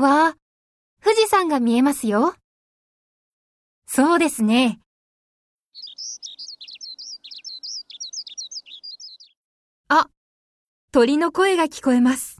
わあ、富士山が見えますよ。そうですね。あ、鳥の声が聞こえます。